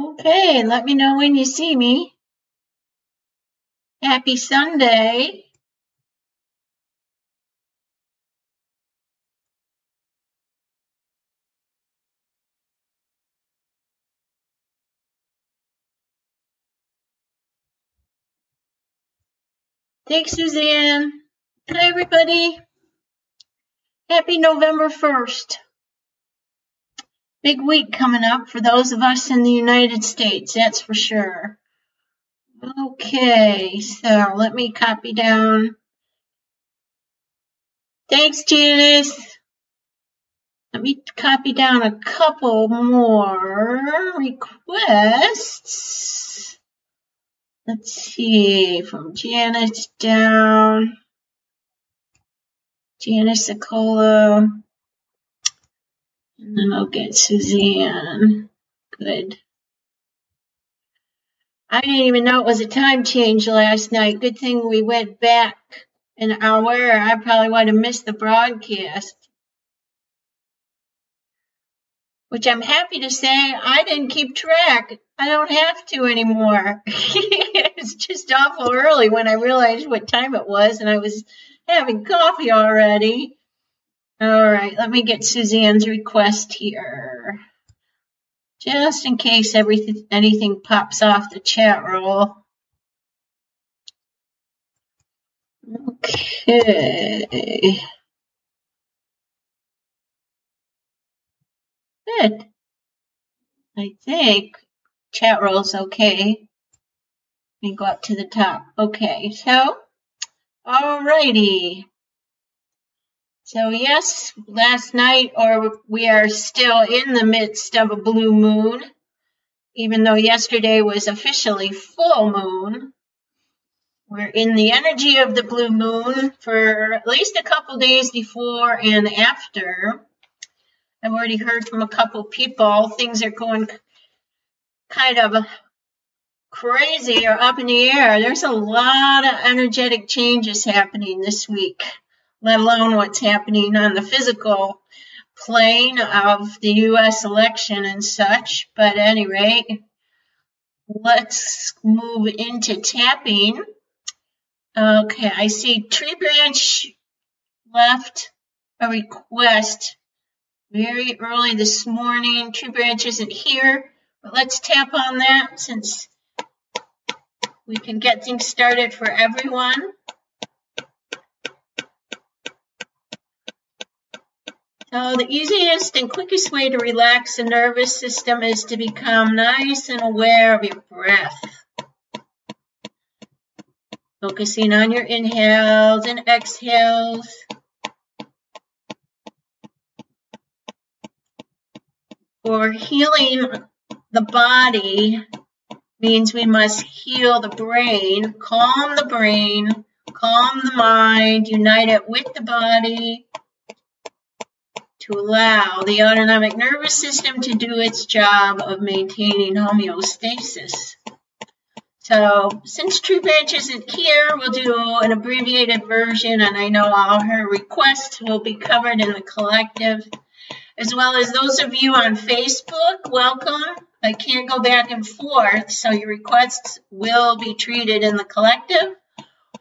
Okay, let me know when you see me. Happy Sunday. Thanks, Suzanne. Hi, everybody. Happy November 1st. Big week coming up for those of us in the United States, that's for sure. Okay, so let me copy down. Thanks, Janice. Let me copy down a couple more requests. Let's see, from Janice down. Janice Sicolo. And then I'll get Suzanne. Good. I didn't even know it was a time change last night. Good thing we went back an hour. I probably would have missed the broadcast. Which I'm happy to say I didn't keep track. I don't have to anymore. it's just awful early when I realized what time it was and I was having coffee already. All right, let me get Suzanne's request here. Just in case everything anything pops off the chat roll. Okay. Good. I think chat roll's okay. Let me go up to the top. Okay, so, alrighty. So yes, last night, or we are still in the midst of a blue moon, even though yesterday was officially full moon. We're in the energy of the blue moon for at least a couple days before and after. I've already heard from a couple people. Things are going kind of crazy or up in the air. There's a lot of energetic changes happening this week let alone what's happening on the physical plane of the U.S. election and such. But at any rate, let's move into tapping. Okay, I see Tree Branch left a request very early this morning. Tree Branch isn't here, but let's tap on that since we can get things started for everyone. So the easiest and quickest way to relax the nervous system is to become nice and aware of your breath. Focusing on your inhales and exhales. For healing the body means we must heal the brain, calm the brain, calm the mind, unite it with the body, to allow the autonomic nervous system to do its job of maintaining homeostasis. So since Tree Branch isn't here, we'll do an abbreviated version, and I know all her requests will be covered in the collective, as well as those of you on Facebook, welcome. I can't go back and forth, so your requests will be treated in the collective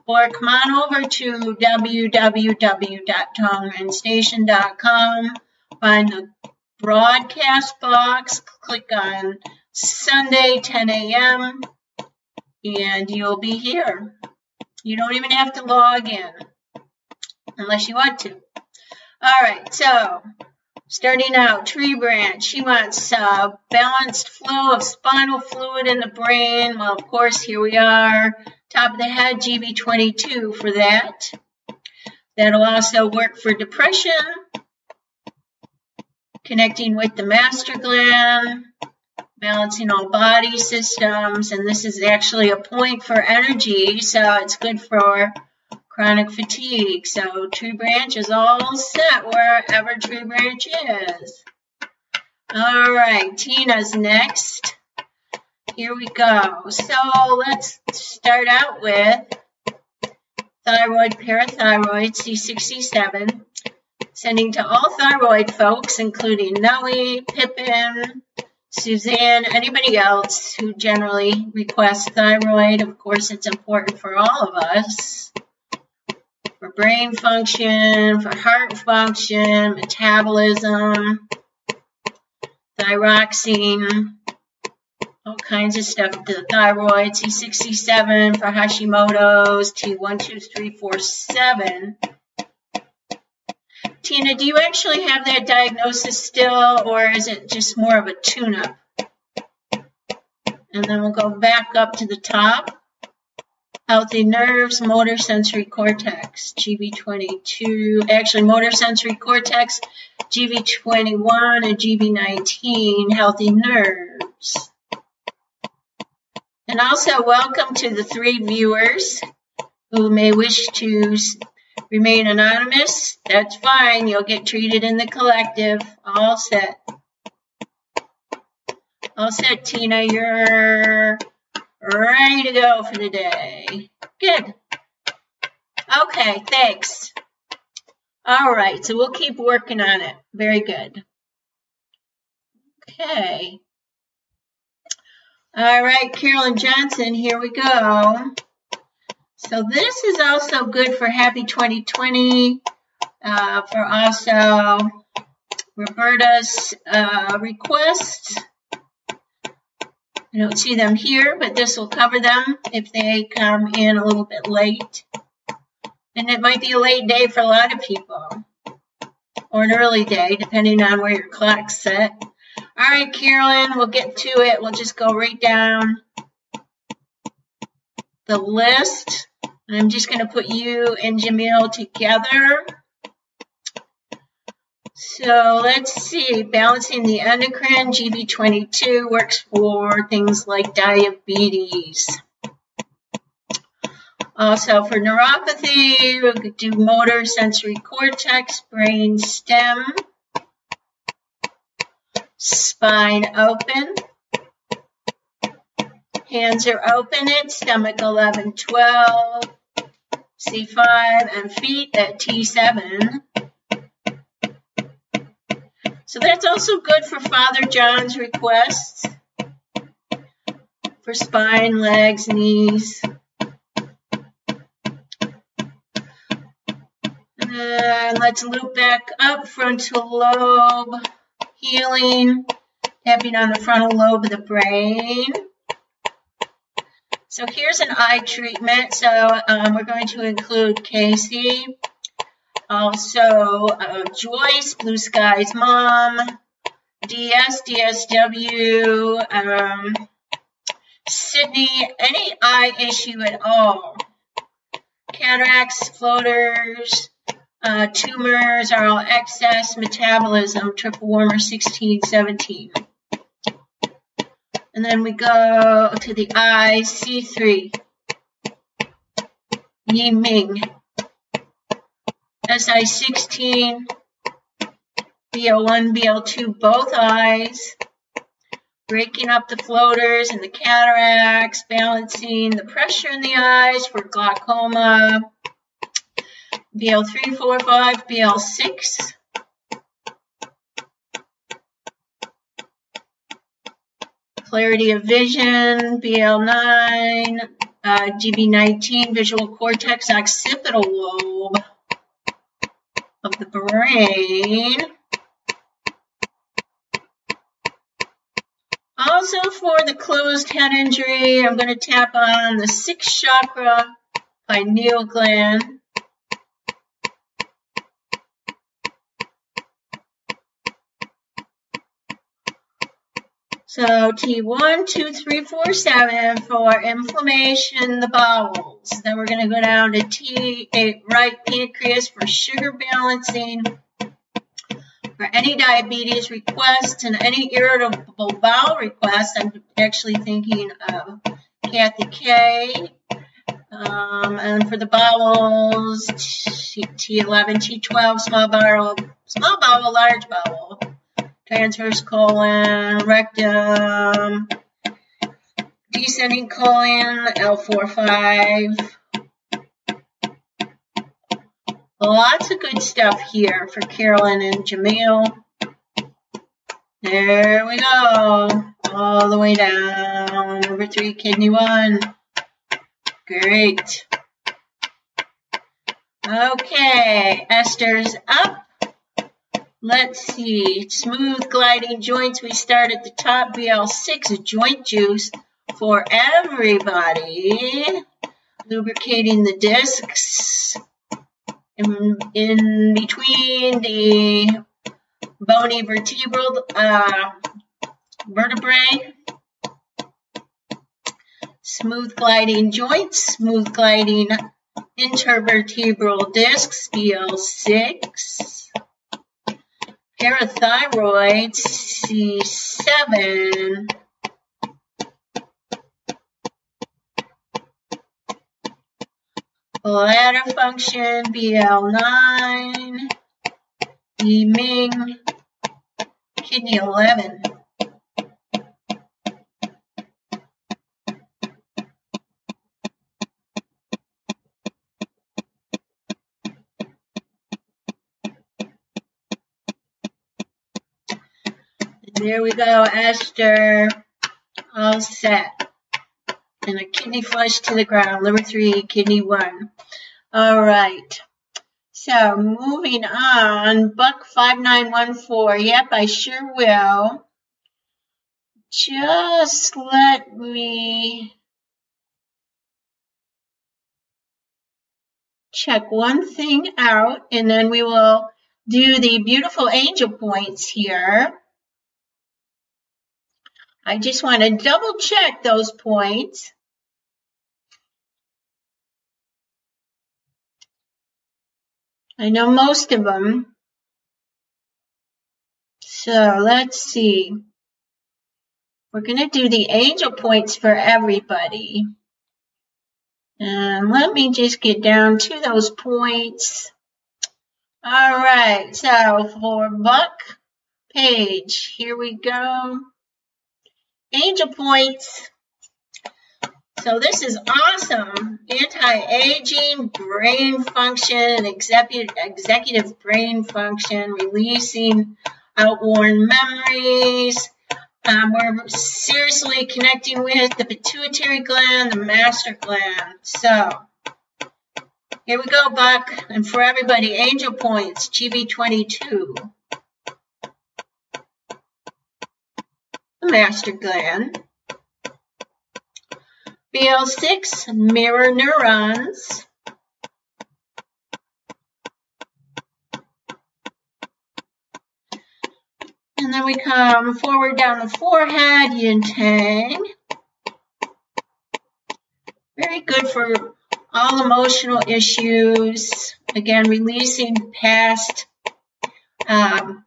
or come on over to www.tongrenstation.com, find the broadcast box, click on Sunday 10 a.m., and you'll be here. You don't even have to log in unless you want to. All right, so starting out, tree branch. She wants uh, balanced flow of spinal fluid in the brain. Well, of course, here we are top of the head GB22 for that. That'll also work for depression, connecting with the master gland, balancing all body systems, and this is actually a point for energy, so it's good for chronic fatigue. So tree branch is all set wherever tree branch is. All right, Tina's next. Here we go. So let's start out with thyroid, parathyroid, C67, sending to all thyroid folks, including Nellie, Pippin, Suzanne, anybody else who generally requests thyroid, of course, it's important for all of us. For brain function, for heart function, metabolism, thyroxine, all kinds of stuff. The thyroid, T67 for Hashimoto's, T12347. Tina, do you actually have that diagnosis still, or is it just more of a tune-up? And then we'll go back up to the top. Healthy nerves, motor sensory cortex, GB22, actually motor sensory cortex, GB21 and GB19, healthy nerves. And also welcome to the three viewers who may wish to remain anonymous. That's fine. You'll get treated in the collective. All set. All set, Tina. You're ready to go for the day. Good. Okay, thanks. All right, so we'll keep working on it. Very good. Okay. All right, Carolyn Johnson, here we go. So this is also good for Happy 2020, uh, for also Roberta's uh, requests. I don't see them here, but this will cover them if they come in a little bit late. And it might be a late day for a lot of people, or an early day, depending on where your clock's set. All right, Carolyn, we'll get to it. We'll just go right down the list. I'm just going to put you and Jamil together. So let's see, balancing the endocrine, GB22 works for things like diabetes. Also for neuropathy, we could do motor sensory cortex, brain stem, spine open, hands are open at stomach 11, 12, C5, and feet at T7. So that's also good for Father John's requests for spine, legs, knees. And let's loop back up frontal lobe, healing, tapping on the frontal lobe of the brain. So here's an eye treatment. So um, we're going to include Casey, also uh, Joyce, Blue Sky's mom, DS, DSW, um, Sydney, any eye issue at all. Cataracts, floaters, uh, tumors are all excess metabolism, triple warmer 16, 17. And then we go to the I, C3, Yi Ming, SI16, BL1, BL2, both eyes, breaking up the floaters and the cataracts, balancing the pressure in the eyes for glaucoma, BL3, 4, 5, BL6, clarity of vision, BL9, uh, GB19, visual cortex, occipital lobe of the brain. Also for the closed head injury, I'm going to tap on the sixth chakra, pineal gland. So T1, 2, 3, 4, 7 for inflammation in the bowels. Then we're going to go down to T8, right pancreas for sugar balancing. For any diabetes requests and any irritable bowel requests, I'm actually thinking of Kathy K. Um, and for the bowels, T11, T12, small bowel, small bowel, large bowel transverse colon, rectum, descending colon, L4-5. Lots of good stuff here for Carolyn and Jamil. There we go. All the way down. Number three, kidney one. Great. Okay, Esther's up. Let's see. Smooth gliding joints. We start at the top. BL6, joint juice for everybody. Lubricating the discs in, in between the bony vertebral uh, vertebrae. Smooth gliding joints, smooth gliding intervertebral discs, BL6. Parathyroid, C7. Bladder function, BL9. Yiming, kidney 11. There we go, Esther. All set. And a kidney flush to the ground. Liver three, kidney one. All right. So moving on, Buck 5914. Yep, I sure will. Just let me check one thing out and then we will do the beautiful angel points here. I just want to double check those points. I know most of them. So let's see. We're going to do the angel points for everybody. And let me just get down to those points. All right, so for Buck Page, here we go. Angel points. So this is awesome. Anti-aging, brain function, and executive, executive brain function, releasing outworn memories. Um, we're seriously connecting with the pituitary gland, the master gland. So here we go, Buck. And for everybody, angel points, GB22. Master gland. BL6, mirror neurons. And then we come forward down the forehead, yin tang. Very good for all emotional issues. Again, releasing past um,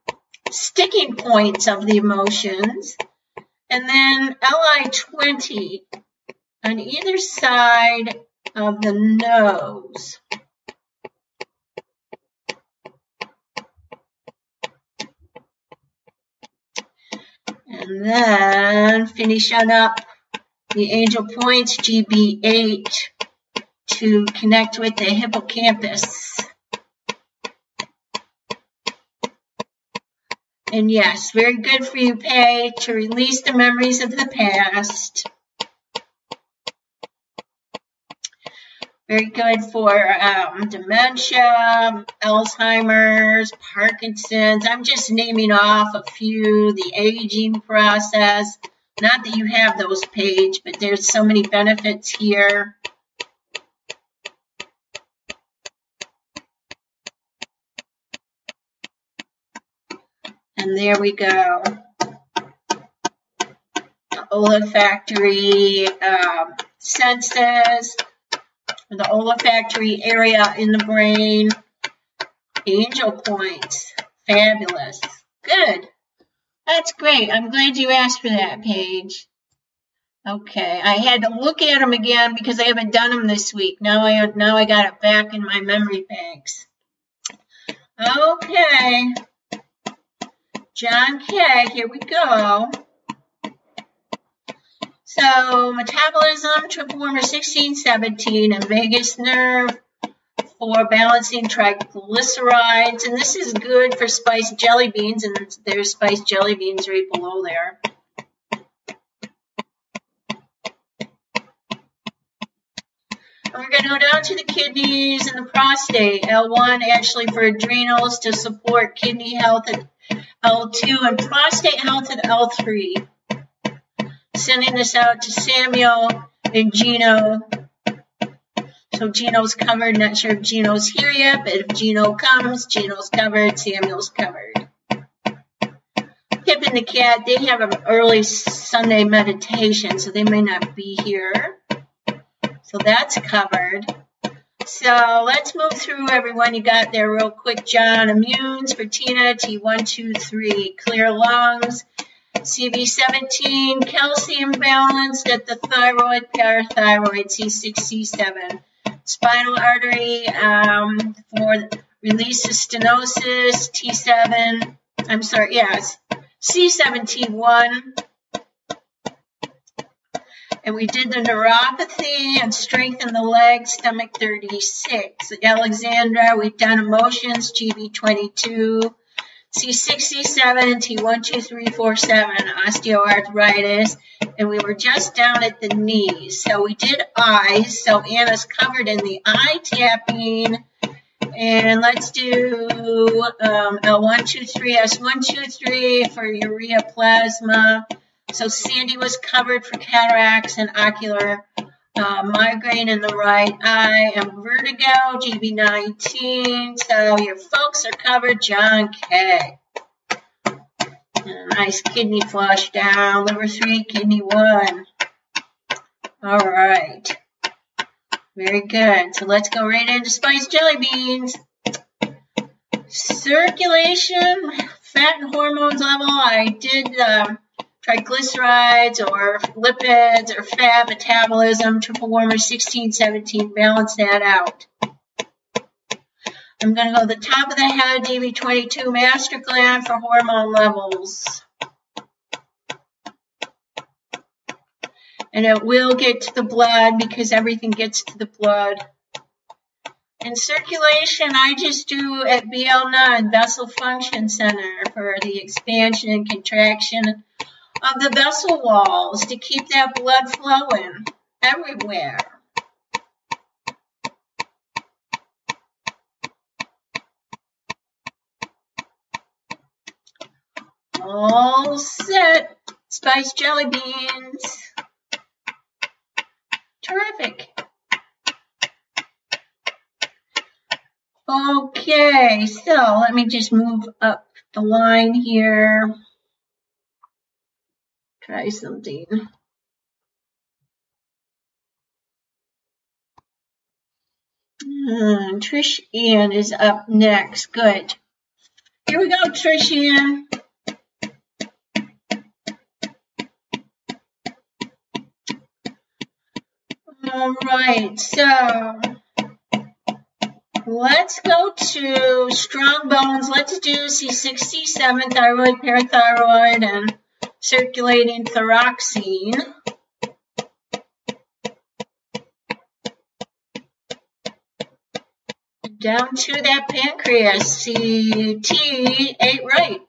sticking points of the emotions. And then LI20 on either side of the nose. And then finish on up the angel points, GB8, to connect with the hippocampus. And yes, very good for you, Pay, to release the memories of the past. Very good for um, dementia, Alzheimer's, Parkinson's. I'm just naming off a few, the aging process. Not that you have those, Paige, but there's so many benefits here. And there we go. Olfactory um, senses, the olfactory area in the brain, angel points. Fabulous. Good. That's great. I'm glad you asked for that, Paige. Okay, I had to look at them again because I haven't done them this week. Now I now I got it back in my memory banks. Okay. John K. Here we go. So metabolism, triple warmer 16, 17, and vagus nerve for balancing triglycerides. And this is good for spiced jelly beans, and there's spiced jelly beans right below there. we're going to go down to the kidneys and the prostate. L1 actually for adrenals to support kidney health at L2 and prostate health at L3. Sending this out to Samuel and Gino. So Gino's covered. Not sure if Gino's here yet, but if Gino comes, Gino's covered. Samuel's covered. Pip and the cat, they have an early Sunday meditation, so they may not be here. So that's covered. So let's move through everyone. You got there real quick. John, immunes for Tina, T123, clear lungs, CV17, calcium balanced at the thyroid, parathyroid, C6, C7, spinal artery um, for release of stenosis, T7, I'm sorry, yes, C7T1, and we did the neuropathy and strengthen the legs, stomach 36. Alexandra, we've done emotions, GB22. C67 T12347, osteoarthritis, and we were just down at the knees. So we did eyes, so Anna's covered in the eye tapping. And let's do um, L123, S123 for urea plasma. So Sandy was covered for cataracts and ocular uh, migraine in the right eye and vertigo, GB19. So your folks are covered, John K. Nice kidney flush down, liver 3, kidney 1. All right. Very good. So let's go right into spiced jelly beans. Circulation, fat and hormones level. I did um, triglycerides or lipids or fat metabolism, triple warmer 16, 17, balance that out. I'm going to go to the top of the head, GV22 master gland for hormone levels. And it will get to the blood because everything gets to the blood. In circulation, I just do at BL9, Vessel Function Center, for the expansion and contraction of the vessel walls to keep that blood flowing everywhere. All set. Spiced jelly beans. Terrific. Okay, so let me just move up the line here try something. Hmm, Trish Ian is up next. Good. Here we go, Trish Ian. All right, so let's go to strong bones. Let's do C67 thyroid, parathyroid, and circulating thyroxine down to that pancreas, CT8 right.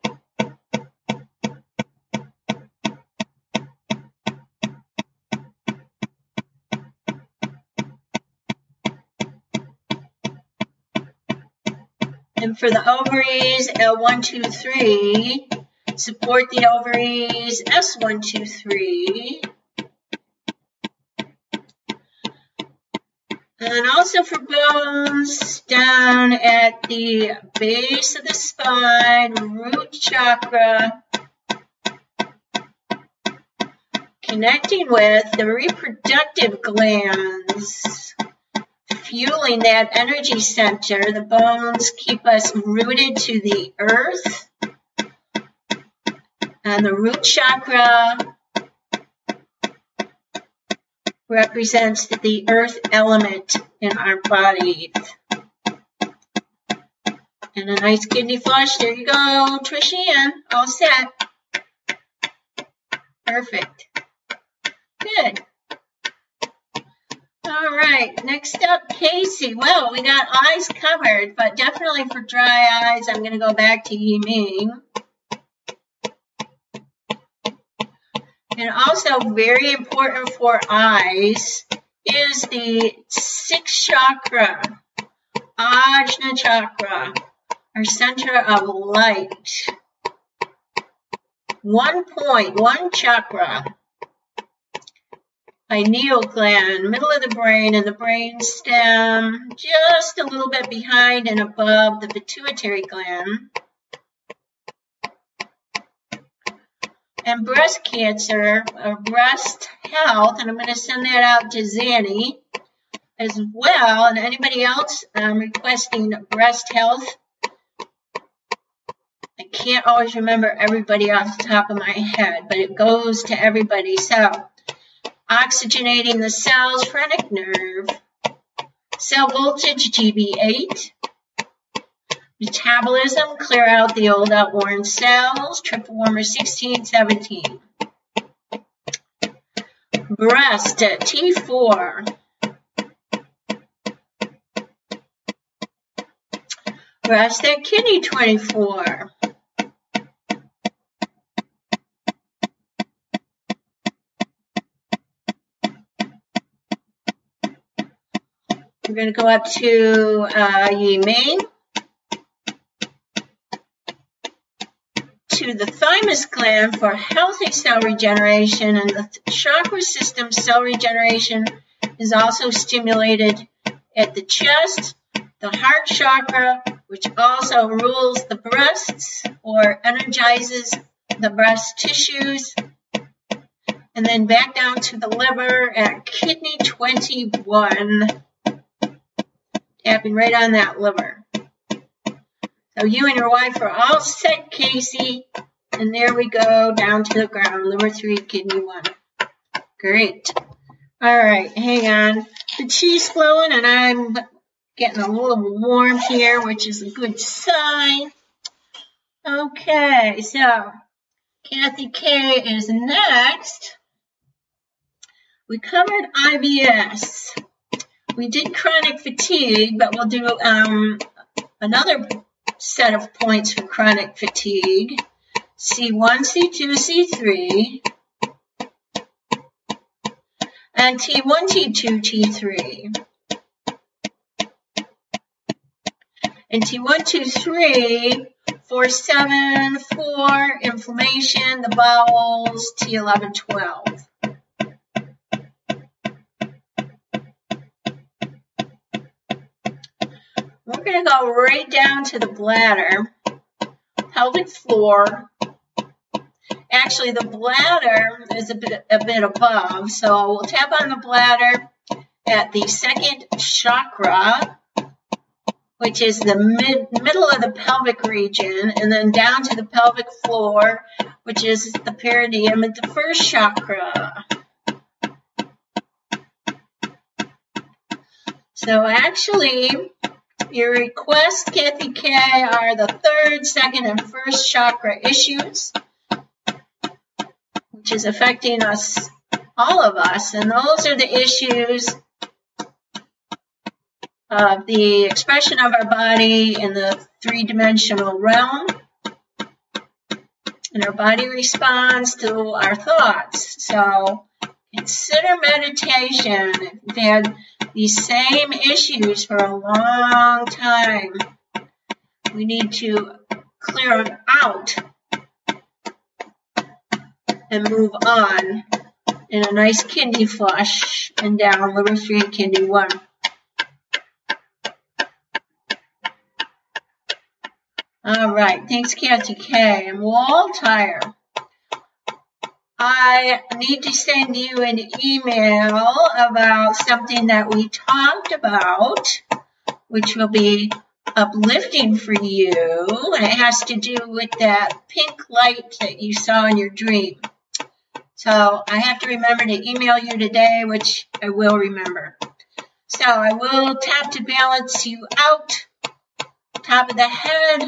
And for the ovaries, L123, Support the ovaries, S123. And also for bones, down at the base of the spine, root chakra, connecting with the reproductive glands, fueling that energy center. The bones keep us rooted to the earth and the root chakra represents the earth element in our bodies. And a nice kidney flush. There you go, Trishan. All set. Perfect. Good. All right, next up, Casey. Well, we got eyes covered, but definitely for dry eyes, I'm going to go back to Yi And also very important for eyes is the sixth chakra, Ajna chakra, our center of light. One point, one chakra, pineal gland, middle of the brain and the brain stem, just a little bit behind and above the pituitary gland. And breast cancer or breast health, and I'm going to send that out to Zanny as well. And anybody else um, requesting breast health, I can't always remember everybody off the top of my head, but it goes to everybody. So, oxygenating the cells, phrenic nerve, cell voltage GB8, Metabolism, clear out the old outworn cells. Triple warmer 16, 17. Breast at T4. Breast at kidney 24. We're going to go up to uh, Yi Ming. The thymus gland for healthy cell regeneration, and the chakra system cell regeneration is also stimulated at the chest, the heart chakra, which also rules the breasts or energizes the breast tissues, and then back down to the liver at kidney 21, tapping right on that liver. So you and your wife are all set, Casey. And there we go, down to the ground. Liver three, kidney one. Great. All right, hang on. The chi's flowing, and I'm getting a little warm here, which is a good sign. Okay, so Kathy K is next. We covered IBS. We did chronic fatigue, but we'll do um, another set of points for chronic fatigue. C1, C2, C3, and T1, T2, T3. And T1, 2, 3, 4, 7, 4, inflammation, the bowels, T11, 12. To go right down to the bladder, pelvic floor. Actually, the bladder is a bit, a bit above, so we'll tap on the bladder at the second chakra, which is the mid, middle of the pelvic region, and then down to the pelvic floor, which is the perineum at the first chakra. So actually, your requests, Kathy K, are the third, second, and first chakra issues, which is affecting us, all of us. And those are the issues of the expression of our body in the three dimensional realm. And our body responds to our thoughts. So consider meditation. If these same issues for a long time. We need to clear them out and move on in a nice kidney flush and down liver three, kidney one. All right, thanks Kathy K. And Wall Tire. I need to send you an email about something that we talked about, which will be uplifting for you. And it has to do with that pink light that you saw in your dream. So I have to remember to email you today, which I will remember. So I will tap to balance you out. Top of the head,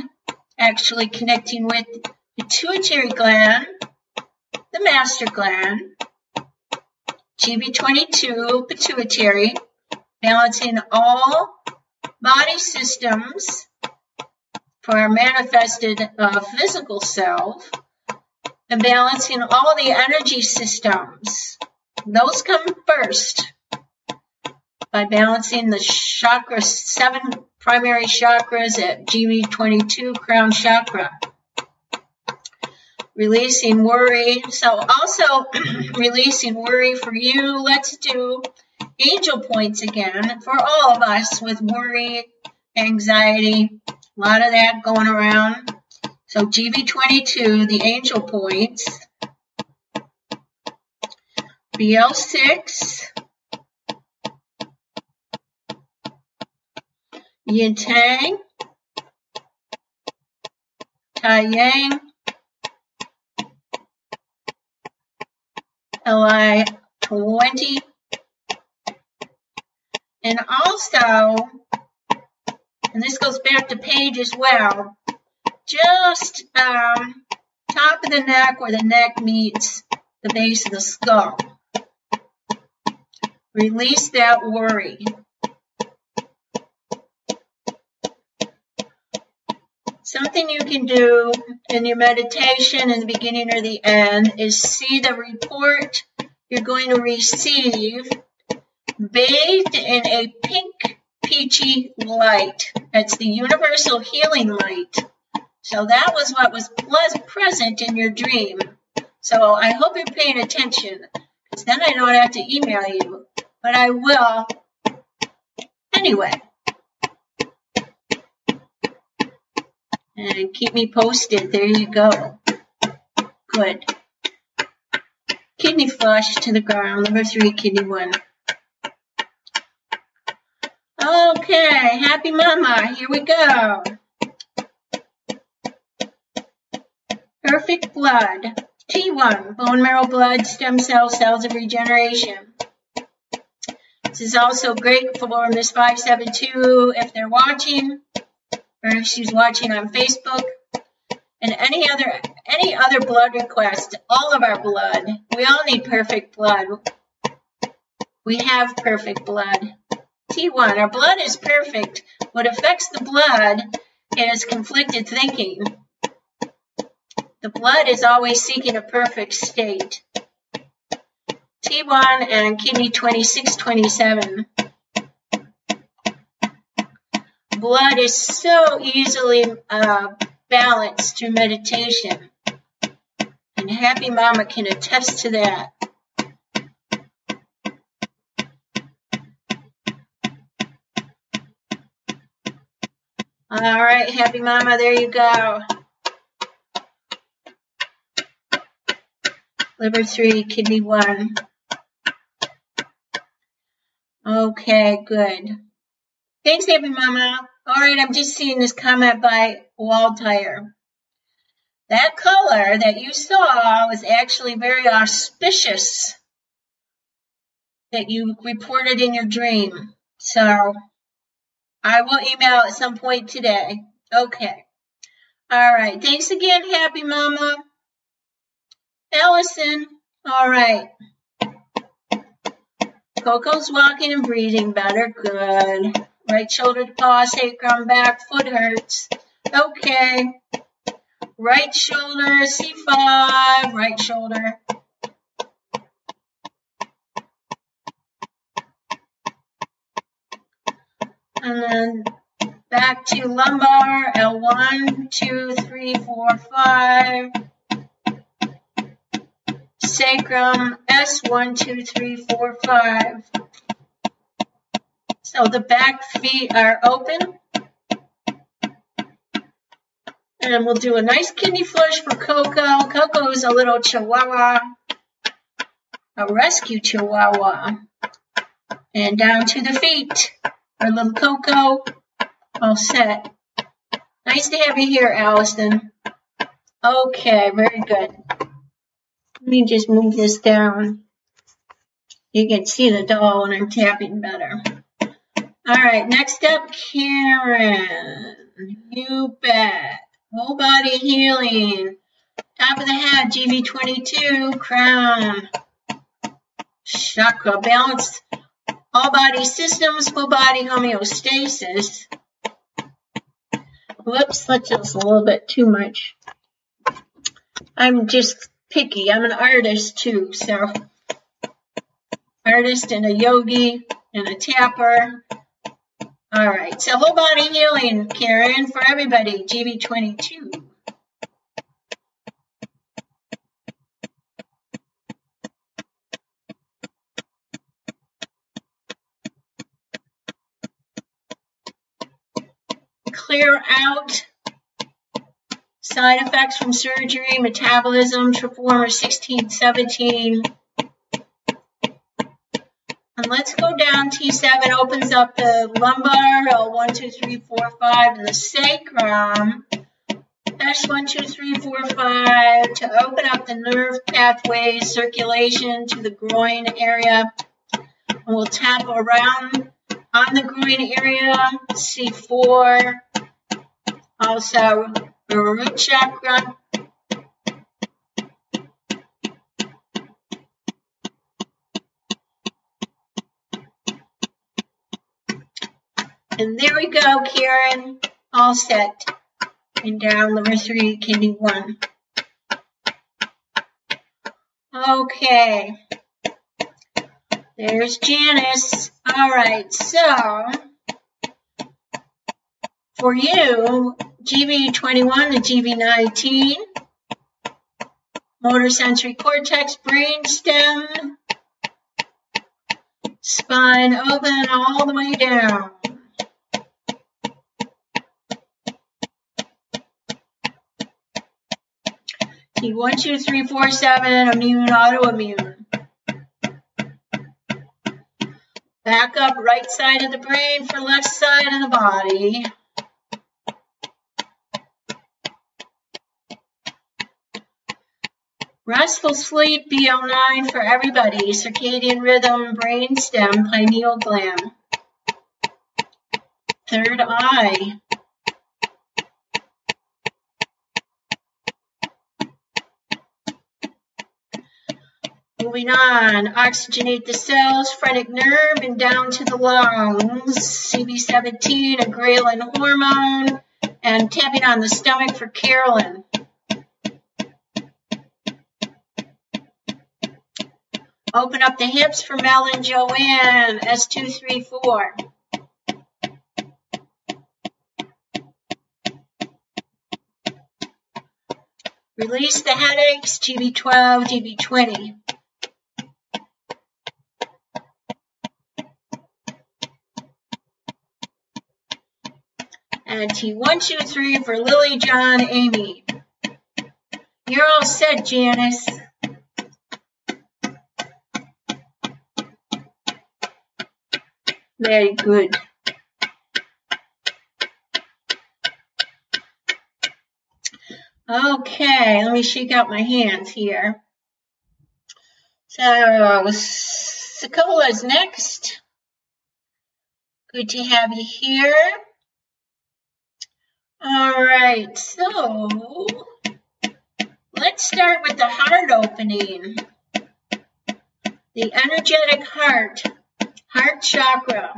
actually connecting with the pituitary gland the master gland, GB22 pituitary, balancing all body systems for our manifested uh, physical self, and balancing all the energy systems. Those come first by balancing the chakra, seven primary chakras at GB22 crown chakra. Releasing worry. So also releasing worry for you. Let's do angel points again for all of us with worry, anxiety, a lot of that going around. So GV22, the angel points. BL6. Yin Tang. Tai Yang. LI 20. And also, and this goes back to Paige as well, just um, top of the neck where the neck meets the base of the skull. Release that worry. Something you can do in your meditation in the beginning or the end is see the report you're going to receive bathed in a pink peachy light. That's the universal healing light. So that was what was present in your dream. So I hope you're paying attention because then I don't have to email you, but I will anyway. And keep me posted. There you go. Good. Kidney flush to the ground. Number three, kidney one. Okay, happy mama. Here we go. Perfect blood. T1, bone marrow blood, stem cell, cells of regeneration. This is also great for Miss 572 if they're watching, or if she's watching on Facebook. And any other any other blood request, all of our blood. We all need perfect blood. We have perfect blood. T1. Our blood is perfect. What affects the blood is conflicted thinking. The blood is always seeking a perfect state. T1 and kidney 2627. Blood is so easily uh, balanced through meditation. And Happy Mama can attest to that. All right, happy mama, there you go. Liver three, kidney one. Okay, good. Thanks, happy mama. All right, I'm just seeing this comment by Waltire. That color that you saw was actually very auspicious that you reported in your dream. So I will email at some point today. Okay. All right. Thanks again, Happy Mama. Allison. All right. Coco's walking and breathing better. Good. Right shoulder to paw, sacrum back, foot hurts. Okay. Right shoulder, C5, right shoulder. and then back to lumbar, L1, 2, 3, 4, 5. Sacrum, S1, 2, 3, 4, 5. So the back feet are open. And we'll do a nice kidney flush for Coco. Coco is a little chihuahua, a rescue chihuahua. And down to the feet. Our little Coco. All set. Nice to have you here, Allison. Okay, very good. Let me just move this down. You can see the doll when I'm tapping better. All right, next up, Karen. You bet. Whole body healing. Top of the head, GV22, crown. Chakra balance all body systems, full body homeostasis. Whoops, that's just a little bit too much. I'm just picky. I'm an artist too, so artist and a yogi and a tapper. All right, so whole body healing, Karen, for everybody, GV22. Clear out side effects from surgery, metabolism, triple warmer 1617. And let's go down. T7 opens up the lumbar, uh, L1, 2, 3, 4, 5, and the sacrum. S1, 2, 3, 4, 5 to open up the nerve pathways, circulation to the groin area. And we'll tap around on the groin area, C4, also the root chakra, And there we go, Karen. All set. And down liver three, kidney one. Okay. There's Janice. All right, so for you, GB21 to GB19, motor sensory cortex, brain stem, spine open all the way down. One, two, three, four, seven, immune, autoimmune. Back up right side of the brain for left side of the body. Restful sleep, BL9 for everybody. Circadian rhythm, brain stem, pineal gland. Third eye. Moving on, oxygenate the cells, phrenic nerve, and down to the lungs. CV17, a ghrelin hormone, and tapping on the stomach for Carolyn. Open up the hips for Mel and Joanne, S234. Release the headaches, GB12, GB20. And T123 for Lily, John, Amy. You're all set, Janice. Very good. Okay, let me shake out my hands here. So, Sakola is next. Good to have you here. All right, so let's start with the heart opening. The energetic heart, heart chakra.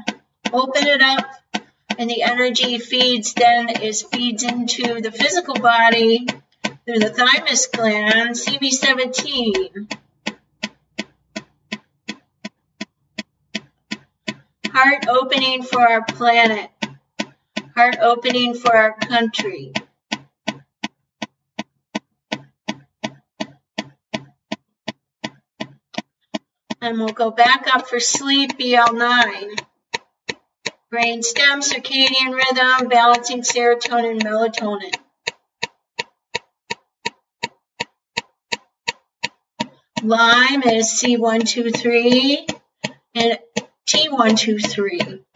Open it up and the energy feeds then is feeds into the physical body through the thymus gland, CV17. Heart opening for our planet heart opening for our country. And we'll go back up for sleep, BL9. Brain stem, circadian rhythm, balancing serotonin, melatonin. Lyme is C123 and T123.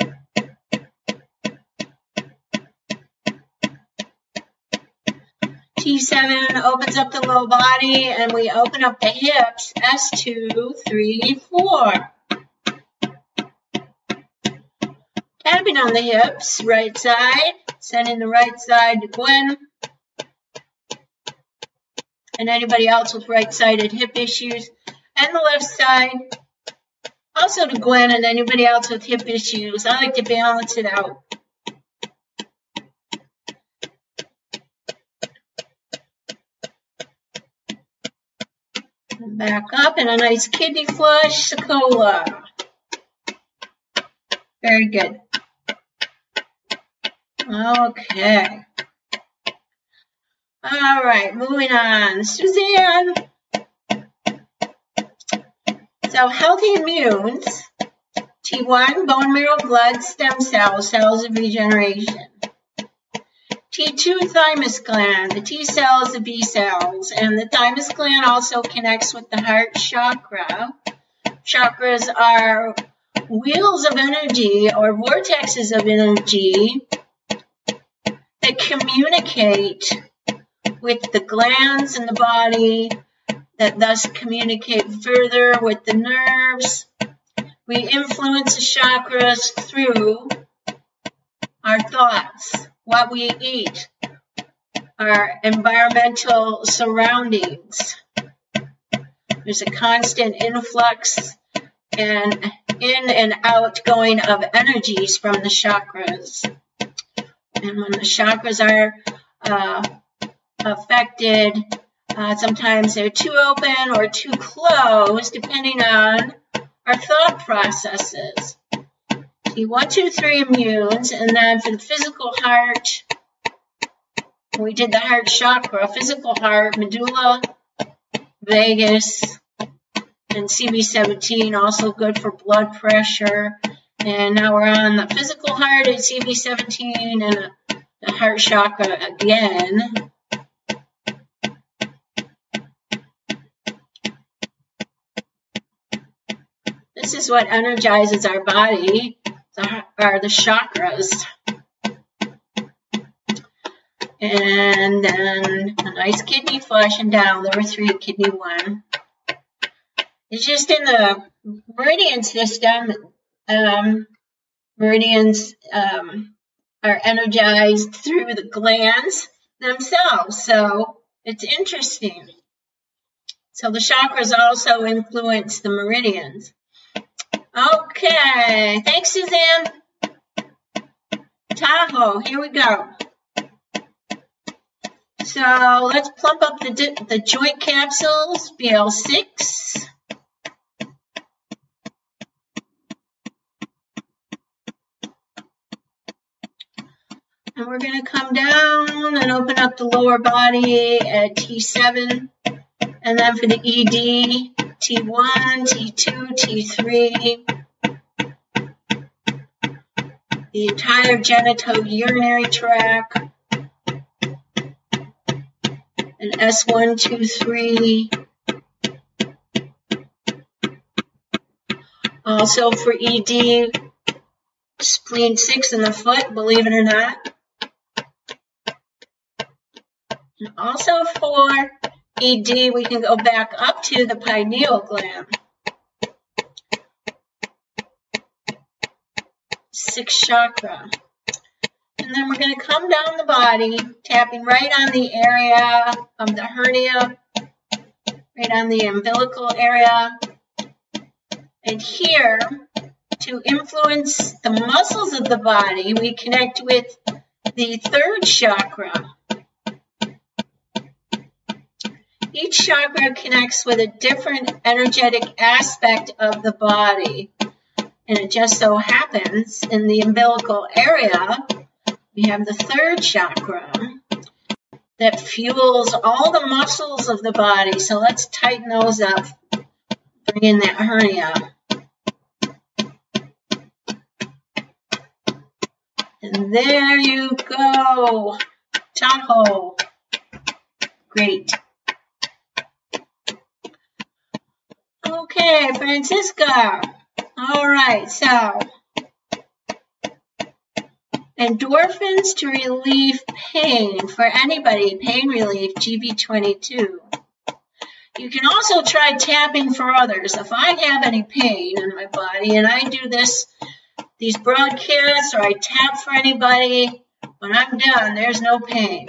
T7 opens up the low body and we open up the hips. S2, 3, 4. Tapping on the hips, right side, sending the right side to Gwen. And anybody else with right-sided hip issues. And the left side. Also to Gwen and anybody else with hip issues, I like to balance it out. Back up and a nice kidney flush, Secola. Very good. Okay. All right, moving on. Suzanne. So healthy immunes, T1, bone marrow, blood, stem cells, cells of regeneration. T2, thymus gland, the T cells, the B cells, and the thymus gland also connects with the heart chakra. Chakras are wheels of energy or vortexes of energy that communicate with the glands in the body that thus communicate further with the nerves. We influence the chakras through what we eat, our environmental surroundings. There's a constant influx and in and outgoing of energies from the chakras. And when the chakras are uh, affected. Uh, sometimes they're too open or too closed, depending on our thought processes. One, two, three immunes, and then for the physical heart, we did the heart chakra, physical heart, medulla, vagus, and CV17, also good for blood pressure. And now we're on the physical heart at CV17 and the heart chakra again. This is what energizes our body, are the chakras. And then a nice kidney flush and down, liver three, kidney one. It's just in the meridian system, um, meridians um, are energized through the glands themselves. So it's interesting. So the chakras also influence the meridians. Okay, thanks, Suzanne. Tahoe, here we go. So let's plump up the, the joint capsules, BL6. And we're going to come down and open up the lower body at T7. And then for the ED, T1, T2, T3, the entire genitourinary tract, and S1, 2, 3. Also for ED, spleen 6 in the foot, believe it or not. And also for ED, we can go back up to the pineal gland. Sixth chakra. And then we're going to come down the body, tapping right on the area of the hernia, right on the umbilical area. And here, to influence the muscles of the body, we connect with the third chakra, Each chakra connects with a different energetic aspect of the body. And it just so happens in the umbilical area, we have the third chakra that fuels all the muscles of the body. So let's tighten those up. Bring in that hernia. And there you go. Tahoe. Great. Okay, Francisca. All right, so endorphins to relieve pain for anybody, pain relief, GV22. You can also try tapping for others. If I have any pain in my body and I do this, these broadcasts, or I tap for anybody, when I'm done, there's no pain.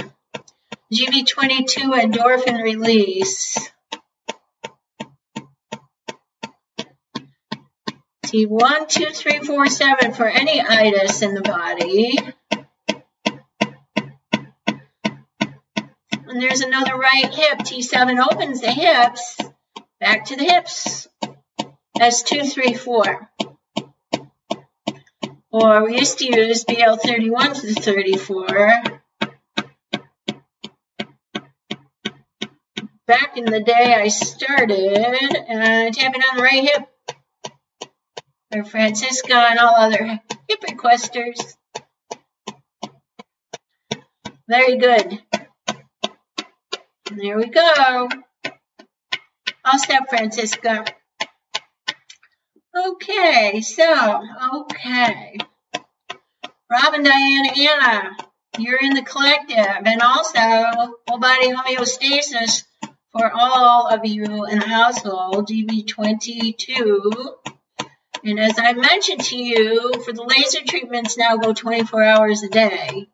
GV22 endorphin release. See, one, two, three, four, seven for any itis in the body. And there's another right hip. T7 opens the hips. Back to the hips. That's two, three, four. Or we used to use BL31 to 34. Back in the day I started uh, tapping on the right hip for Francisca and all other hip requesters. Very good. there we go. I'll step Francisca. Okay, so, okay. Robin, Diana, Anna, you're in the collective. And also, whole body homeostasis for all of you in the household, GV22. And as I mentioned to you, for the laser treatments now go 24 hours a day.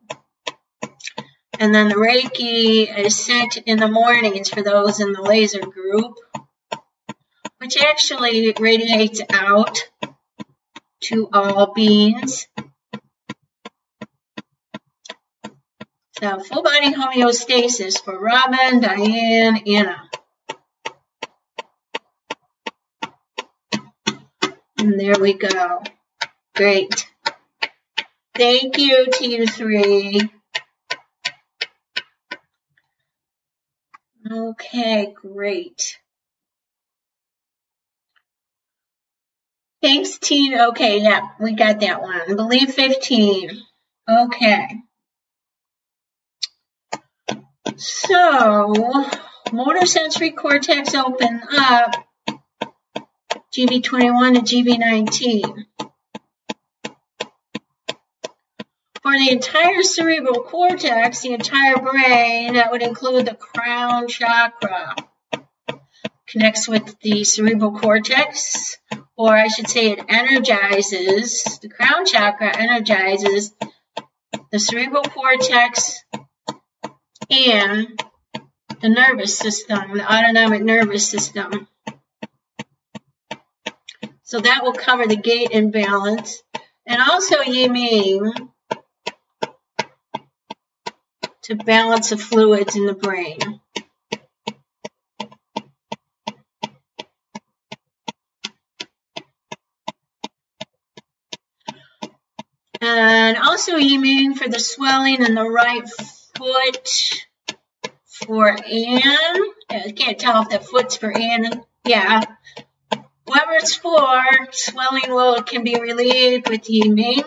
And then the Reiki is sent in the mornings for those in the laser group which actually radiates out to all beings. So full body homeostasis for Robin, Diane, Anna. And there we go. Great. Thank you Team three. Okay, great. Thanks, team. Okay, yeah, we got that one. Believe 15. Okay. So, motor sensory cortex open up GB21 to GB19. For the entire cerebral cortex, the entire brain, that would include the crown chakra, connects with the cerebral cortex, or I should say it energizes, the crown chakra energizes the cerebral cortex and the nervous system, the autonomic nervous system. So that will cover the gate imbalance. And also Yiming to balance the fluids in the brain. And also Yiming for the swelling in the right foot for Anne. I can't tell if the foot's for Anne. Yeah. Whoever it's for, swelling will can be relieved with Yiming.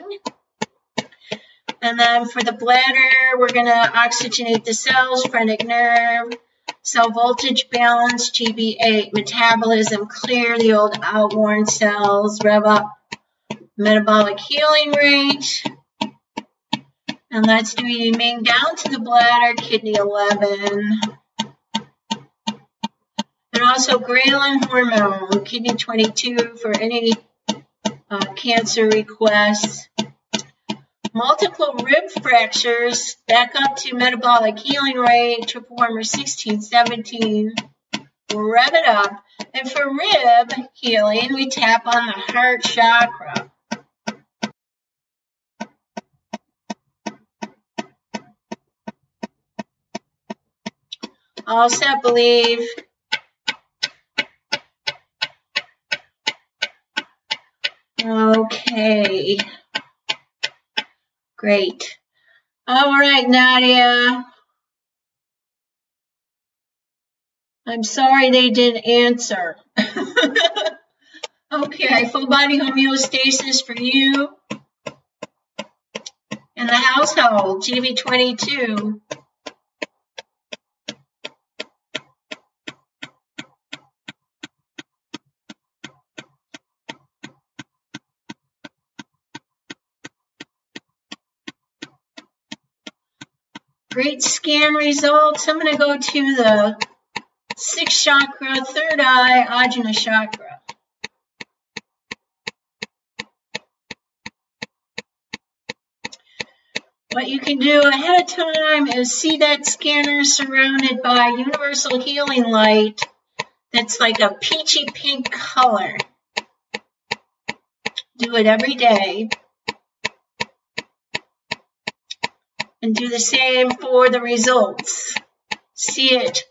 And then for the bladder, we're going to oxygenate the cells, phrenic nerve, cell voltage balance, GB8, metabolism, clear the old outworn cells, rev up metabolic healing rate. And let's do Yiming down to the bladder, kidney 11. And also ghrelin hormone, kidney 22 for any uh, cancer requests. Multiple rib fractures, back up to metabolic healing rate, triple warmer 16, 17. Rev it up. And for rib healing, we tap on the heart chakra. All set, believe. Okay. Great. All right, Nadia. I'm sorry they didn't answer. okay, full body homeostasis for you. In the household, GV22. Great scan results. I'm going to go to the sixth chakra, third eye, Ajna chakra. What you can do ahead of time is see that scanner surrounded by universal healing light that's like a peachy pink color. Do it every day. And do the same for the results. See it,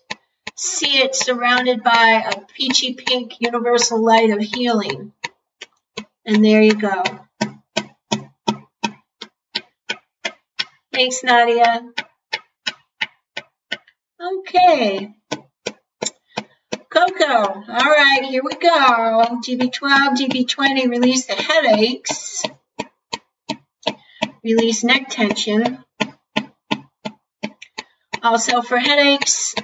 see it surrounded by a peachy pink universal light of healing. And there you go. Thanks, Nadia. Okay. Coco. All right, here we go. GB12, GB20, release the headaches. Release neck tension. Also for headaches,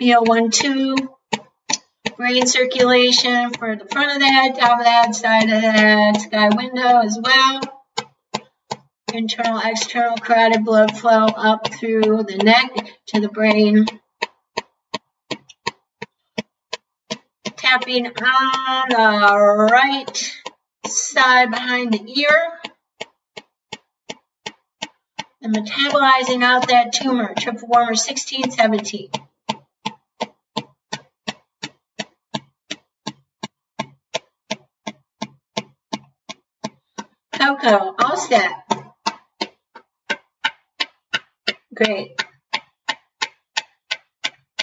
BO12, brain circulation for the front of the head, top of the head, side of the head, sky window as well. Internal, external carotid blood flow up through the neck to the brain. Tapping on the right side behind the ear and metabolizing out that tumor, triple warmer 16, 17. Coco, all set. Great.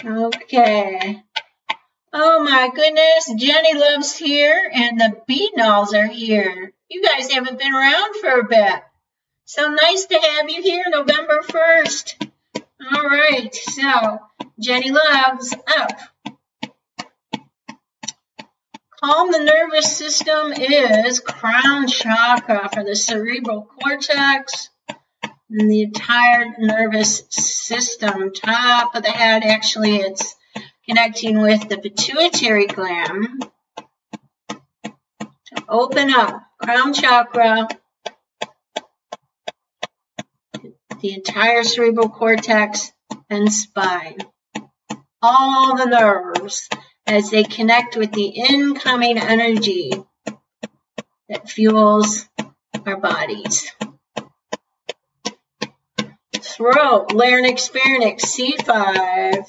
Okay. Oh my goodness, Jenny Love's here and the Beanalls are here. You guys haven't been around for a bit. So nice to have you here November 1st. All right, so Jenny Love's up. Calm the nervous system is crown chakra for the cerebral cortex and the entire nervous system. Top of the head, actually, it's connecting with the pituitary gland. Open up crown chakra the entire cerebral cortex and spine. All the nerves as they connect with the incoming energy that fuels our bodies. Throat, larynx, pharynx, C5.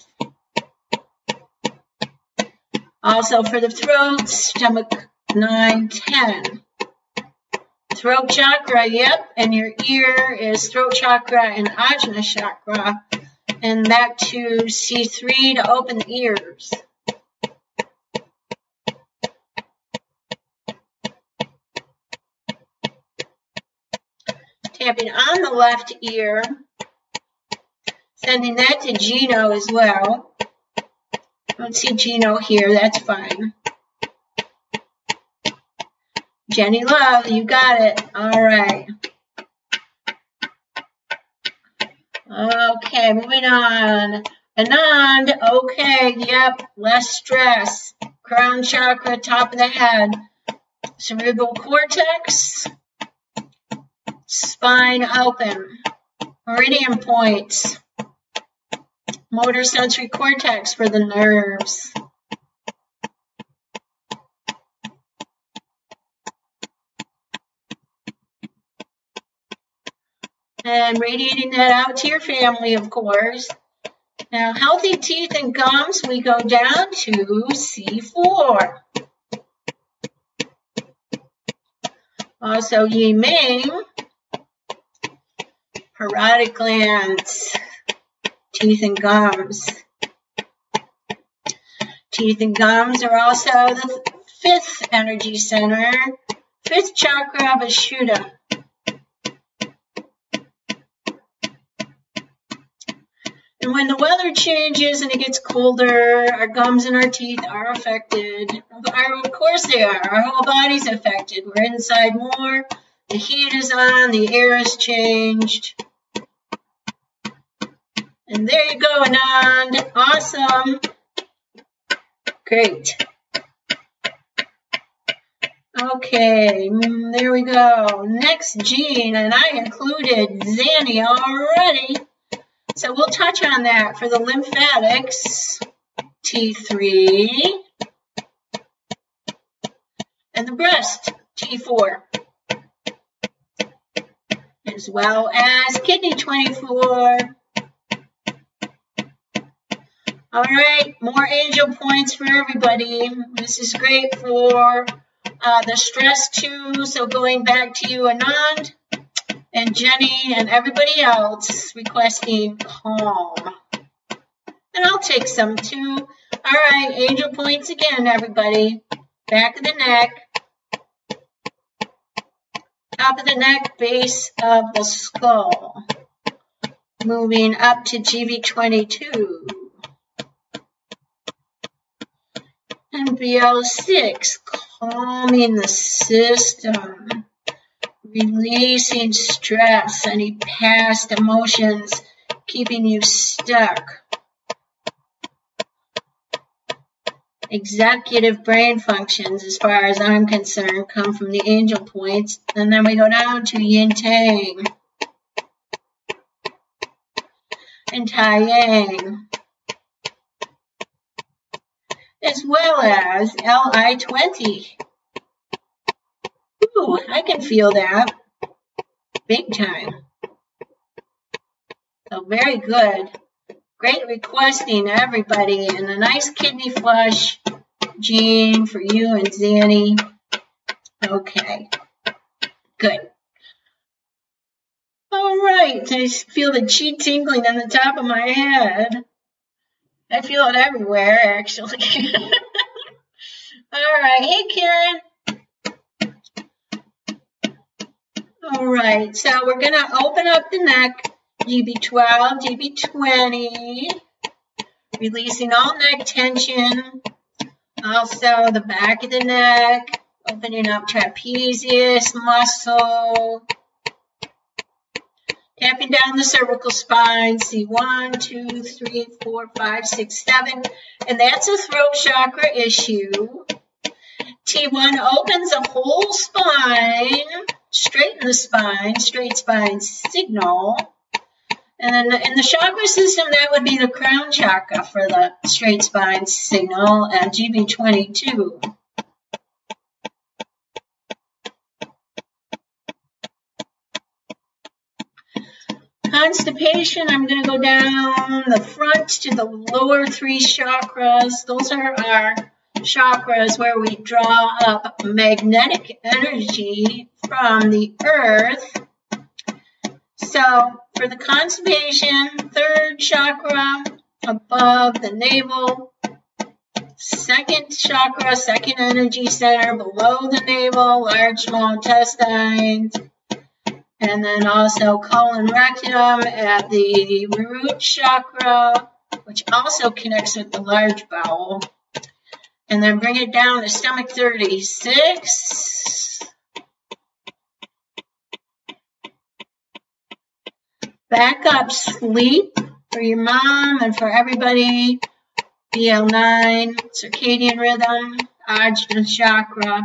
Also for the throat, stomach 9, 10 throat chakra, yep, and your ear is throat chakra and ajna chakra, and back to C3 to open the ears. Tapping on the left ear, sending that to Gino as well. I Don't see Gino here, that's fine. Jenny Love, you got it. All right. Okay, moving on. Anand, okay, yep, less stress. Crown chakra, top of the head. Cerebral cortex, spine open. Meridian points. Motor sensory cortex for the nerves. And radiating that out to your family, of course. Now, healthy teeth and gums, we go down to C4. Also, Yi Ming, parotid glands, teeth and gums. Teeth and gums are also the fifth energy center, fifth chakra of Vishuddha. When the weather changes and it gets colder, our gums and our teeth are affected. of course they are. Our whole body's affected. We're inside more. The heat is on. The air has changed. And there you go, Anand. Awesome. Great. Okay, mm, there we go. Next Jean, and I included Zanny already. So we'll touch on that for the lymphatics, T3, and the breast, T4, as well as kidney 24. All right, more angel points for everybody. This is great for uh, the stress too. So going back to you, Anand and Jenny and everybody else requesting calm. And I'll take some too. All right, angel points again, everybody. Back of the neck. Top of the neck, base of the skull. Moving up to GV22. And BL6, calming the system. Releasing stress, any past emotions keeping you stuck. executive brain functions, as far as I'm concerned, come from the angel points. And then we go down to yin tang and tai yang, as well as LI 20. Ooh, I can feel that big time. So very good. Great requesting, everybody, and a nice kidney flush, Jean, for you and Zanny. Okay, good. All right, I feel the chi tingling on the top of my head. I feel it everywhere, actually. All right, hey, Karen. All right, so we're going to open up the neck GB12, GB20, releasing all neck tension. Also the back of the neck, opening up trapezius muscle. Tapping down the cervical spine, see one, two, three, four, five, six, seven. And that's a throat chakra issue. T1 opens the whole spine, straighten the spine, straight spine signal. And then in the chakra system, that would be the crown chakra for the straight spine signal and GV22. Constipation, I'm going to go down the front to the lower three chakras. Those are our chakras where we draw up magnetic energy from the earth. So for the constipation, third chakra above the navel, second chakra, second energy center below the navel, large, small intestines, and then also colon rectum at the root chakra, which also connects with the large bowel. And then bring it down to stomach 36 backup sleep for your mom and for everybody. BL9, circadian rhythm, Ajna chakra.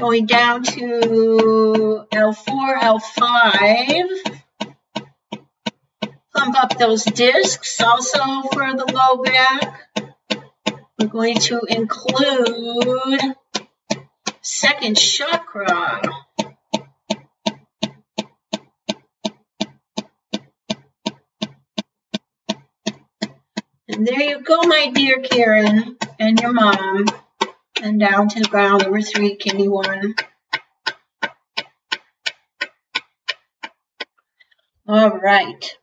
Going down to L4, L5. Plump up those discs also for the low back. We're going to include second chakra. And there you go, my dear Karen, and your mom, and down to the ground, number three, kidney one. All right.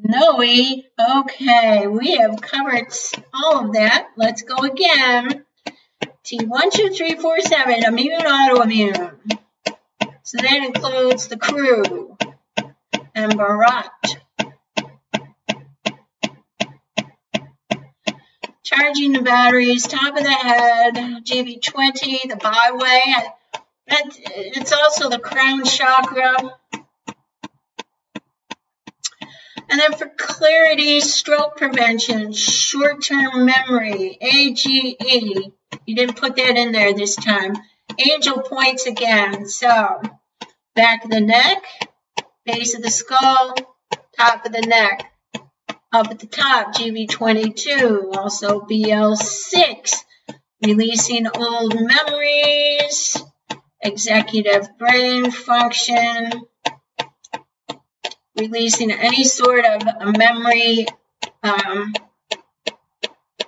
Noe, okay, we have covered all of that. Let's go again. T1, 2, 3, 4, 7, immune, autoimmune. So that includes the crew and Barat. charging the batteries, top of the head, GV20, the Baihui. It's also the crown chakra. And then for clarity, stroke prevention, short-term memory, AGE. You didn't put that in there this time. Angel points again. So back of the neck, base of the skull, top of the neck. Up at the top, GV22, also BL6, releasing old memories, executive brain function, releasing any sort of memory um,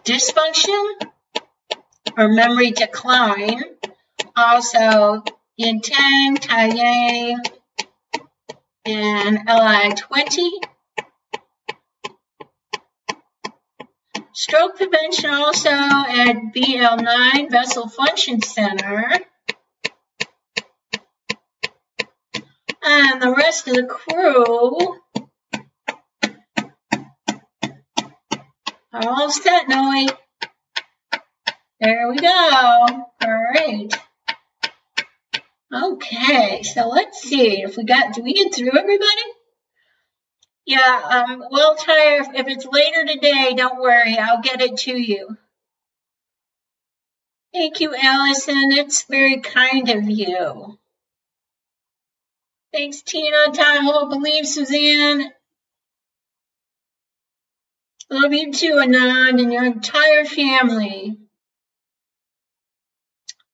dysfunction or memory decline. Also, Yin Tang, Tai Yang, and LI20. Stroke prevention also at BL9 Vessel Function Center. And the rest of the crew are all set, Noe. There we go. Great. Okay, so let's see if we got, do we get through everybody? Yeah, um, well, Tyre, if it's later today, don't worry, I'll get it to you. Thank you, Allison. It's very kind of you. Thanks, Tina, Tahoe, Believe, Suzanne. Love you too, Anand, and your entire family.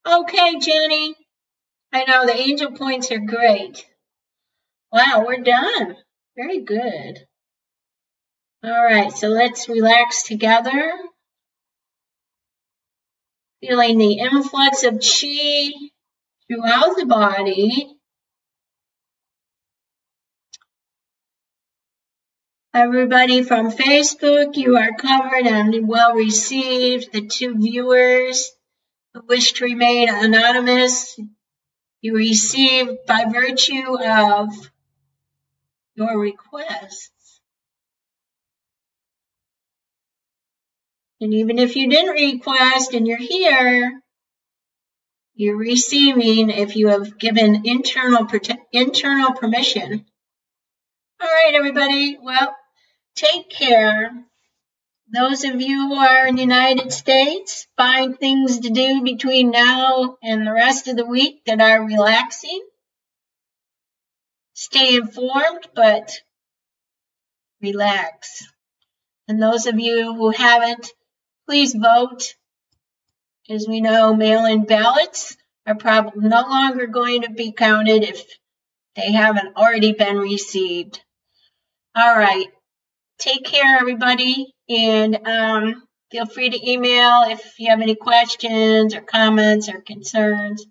Okay, Jenny. I know the angel points are great. Wow, we're done. Very good. All right, so let's relax together. Feeling the influx of chi throughout the body. Everybody from Facebook, you are covered and well received. The two viewers who wish to remain anonymous, you receive by virtue of your requests. And even if you didn't request and you're here, you're receiving if you have given internal internal permission. All right, everybody. Well, take care. Those of you who are in the United States, find things to do between now and the rest of the week that are relaxing stay informed, but relax. And those of you who haven't, please vote. As we know, mail-in ballots are probably no longer going to be counted if they haven't already been received. All right. Take care, everybody. And um, feel free to email if you have any questions or comments or concerns.